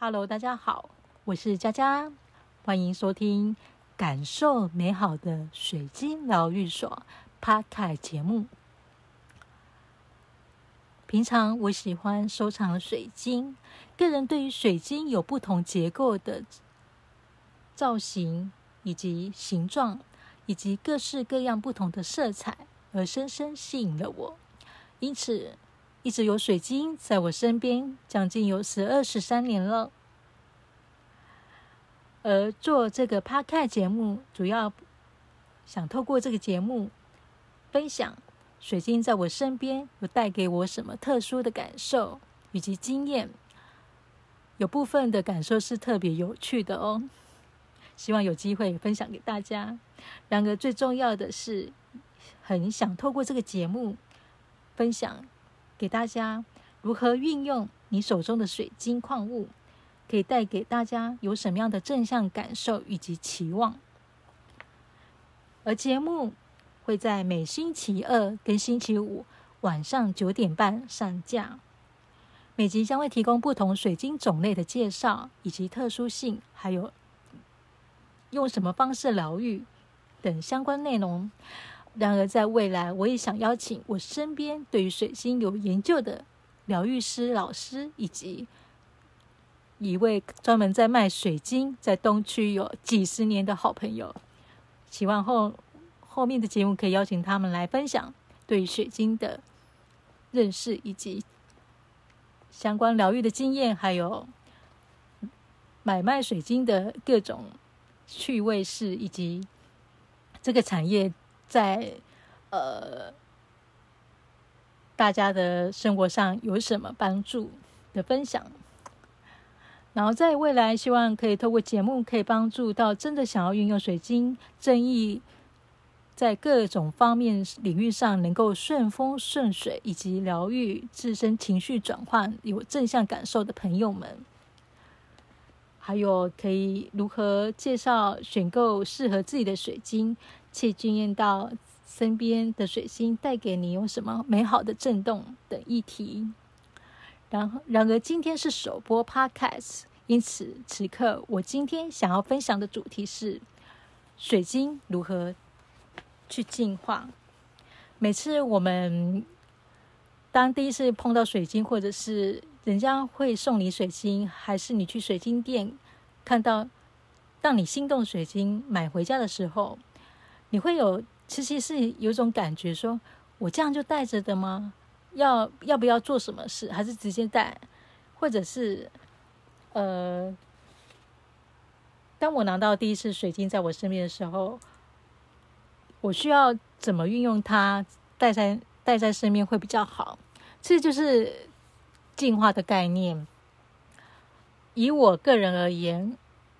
Hello，大家好，我是佳佳，欢迎收听《感受美好的水晶疗愈所》Podcast 节目。平常我喜欢收藏水晶，个人对于水晶有不同结构的造型以及形状，以及各式各样不同的色彩，而深深吸引了我，因此。一直有水晶在我身边，将近有十二十三年了。而做这个 p o c a 节目，主要想透过这个节目分享水晶在我身边有带给我什么特殊的感受以及经验。有部分的感受是特别有趣的哦，希望有机会分享给大家。然而最重要的是，很想透过这个节目分享。给大家如何运用你手中的水晶矿物，可以带给大家有什么样的正向感受以及期望？而节目会在每星期二跟星期五晚上九点半上架，每集将会提供不同水晶种类的介绍以及特殊性，还有用什么方式疗愈等相关内容。然而，在未来，我也想邀请我身边对于水晶有研究的疗愈师老师，以及一位专门在卖水晶，在东区有几十年的好朋友。希望后后面的节目可以邀请他们来分享对于水晶的认识，以及相关疗愈的经验，还有买卖水晶的各种趣味事，以及这个产业。在呃，大家的生活上有什么帮助的分享？然后在未来，希望可以透过节目，可以帮助到真的想要运用水晶正义，在各种方面领域上能够顺风顺水，以及疗愈自身情绪转换有正向感受的朋友们。还有可以如何介绍选购适合自己的水晶，且惊艳到身边的水晶带给你有什么美好的震动等议题。然后，然而今天是首播 Podcast，因此此刻我今天想要分享的主题是水晶如何去净化。每次我们当第一次碰到水晶，或者是人家会送你水晶，还是你去水晶店看到让你心动水晶买回家的时候，你会有其实是有种感觉，说我这样就带着的吗？要要不要做什么事？还是直接带？或者是呃，当我拿到第一次水晶在我身边的时候，我需要怎么运用它带在带在身边会比较好？这就是进化的概念。以我个人而言，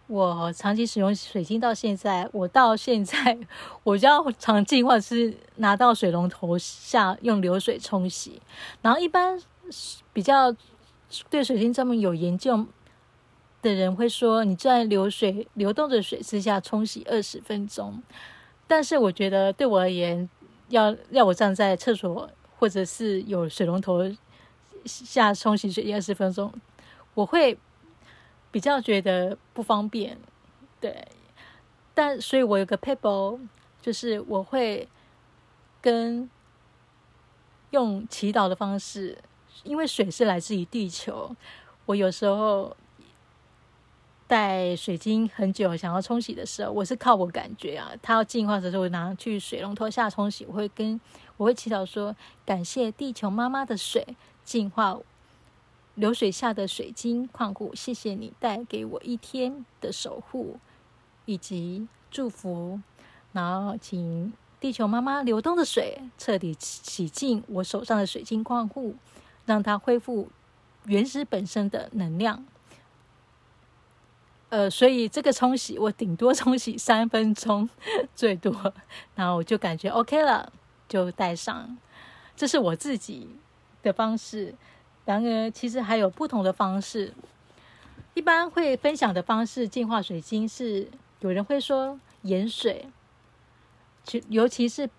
我长期使用水晶到现在，我到现在我较常进化是拿到水龙头下用流水冲洗。然后一般比较对水晶这么有研究的人会说，你在流水流动的水之下冲洗二十分钟。但是我觉得对我而言，要要我站在厕所。或者是有水龙头下冲洗水二十分钟，我会比较觉得不方便，对。但所以我有个 paper，就是我会跟用祈祷的方式，因为水是来自于地球，我有时候带水晶很久想要冲洗的时候，我是靠我感觉啊，它要净化的时候，我拿去水龙头下冲洗，我会跟。我会祈祷说：“感谢地球妈妈的水净化流水下的水晶矿物，谢谢你带给我一天的守护以及祝福。然后，请地球妈妈流动的水彻底洗净我手上的水晶矿物，让它恢复原始本身的能量。呃，所以这个冲洗我顶多冲洗三分钟最多，然后我就感觉 OK 了。”就带上，这是我自己的方式。然而，其实还有不同的方式。一般会分享的方式，净化水晶是有人会说盐水，其尤其是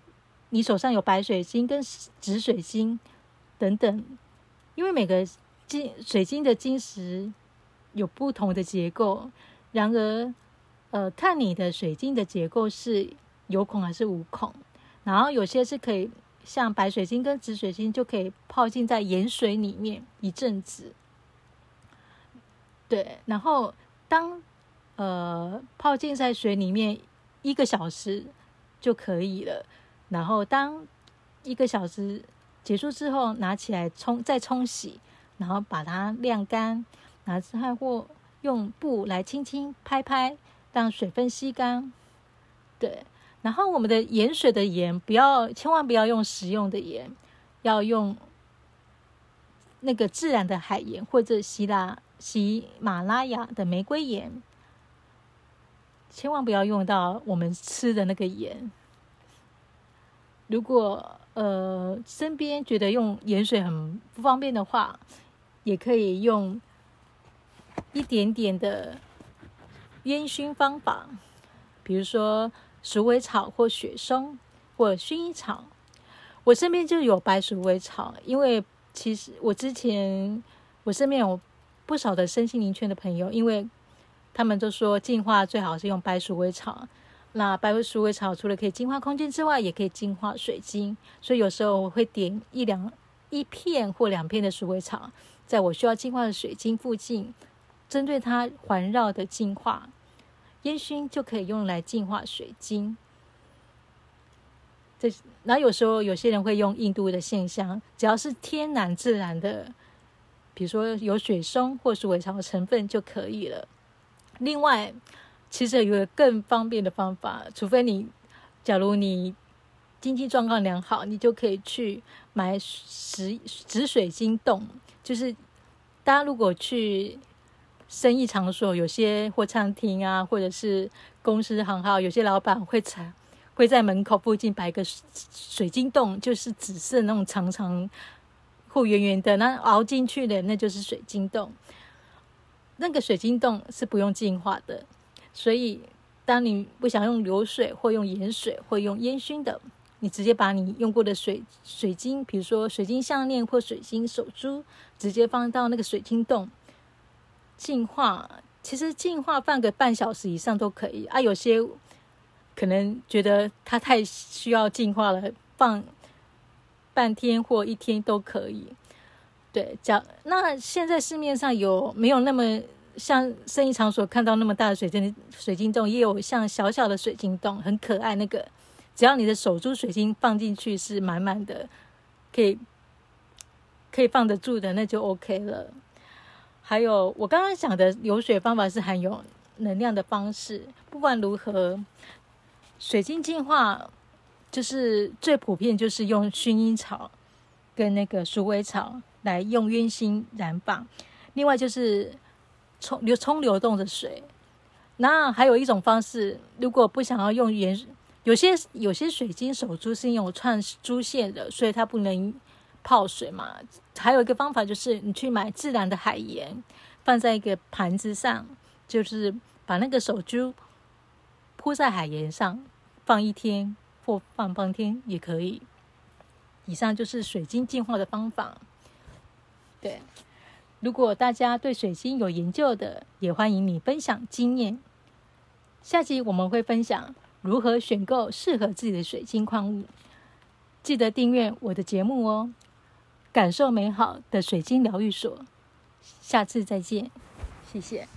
你手上有白水晶跟紫水晶等等，因为每个晶水晶的晶石有不同的结构。然而，呃，看你的水晶的结构是有孔还是无孔。然后有些是可以像白水晶跟紫水晶就可以泡浸在盐水里面一阵子。对，然后当呃泡浸在水里面一个小时就可以了。然后当一个小时结束之后，拿起来冲再冲洗，然后把它晾干，拿出来或用布来轻轻拍拍，让水分吸干。对，然后我们的盐水的盐不要，千万不要用食用的盐，要用那个自然的海盐或者希腊。喜马拉雅的玫瑰盐，千万不要用到我们吃的那个盐。如果呃身边觉得用盐水很不方便的话，也可以用一点点的烟熏方法，比如说鼠尾草或雪松或薰衣草。我身边就有白鼠尾草，因为其实我之前我身边有。不少的身心灵圈的朋友，因为他们都说净化最好是用白鼠尾草。那白鼠尾草除了可以净化空间之外，也可以净化水晶。所以有时候我会点一两一片或两片的鼠尾草，在我需要净化的水晶附近，针对它环绕的净化烟熏就可以用来净化水晶。这然后有时候有些人会用印度的现象，只要是天然自然的。比如说有水松或是尾草的成分就可以了。另外，其实有个更方便的方法，除非你，假如你经济状况良好，你就可以去买石紫水晶洞。就是大家如果去生意场所，有些或餐厅啊，或者是公司行号，有些老板会在会在门口附近摆一个水晶洞，就是紫色那种长长。或圆圆的，那凹进去的那就是水晶洞。那个水晶洞是不用净化的，所以当你不想用流水或用盐水或用烟熏的，你直接把你用过的水水晶，比如说水晶项链或水晶手珠，直接放到那个水晶洞净化。其实净化半个半小时以上都可以啊。有些可能觉得它太需要净化了，放。半天或一天都可以，对，讲那现在市面上有没有那么像生意场所看到那么大的水晶水晶洞，也有像小小的水晶洞，很可爱。那个只要你的手珠水晶放进去是满满的，可以可以放得住的，那就 OK 了。还有我刚刚讲的流水方法是含有能量的方式，不管如何，水晶净化。就是最普遍，就是用薰衣草跟那个鼠尾草来用烟熏燃放。另外就是冲流冲流动的水。那还有一种方式，如果不想要用盐，有些有些水晶手珠是用串珠线的，所以它不能泡水嘛。还有一个方法就是，你去买自然的海盐，放在一个盘子上，就是把那个手珠铺在海盐上，放一天。或放半天也可以。以上就是水晶净化的方法。对，如果大家对水晶有研究的，也欢迎你分享经验。下集我们会分享如何选购适合自己的水晶矿物。记得订阅我的节目哦！感受美好的水晶疗愈所，下次再见，谢谢。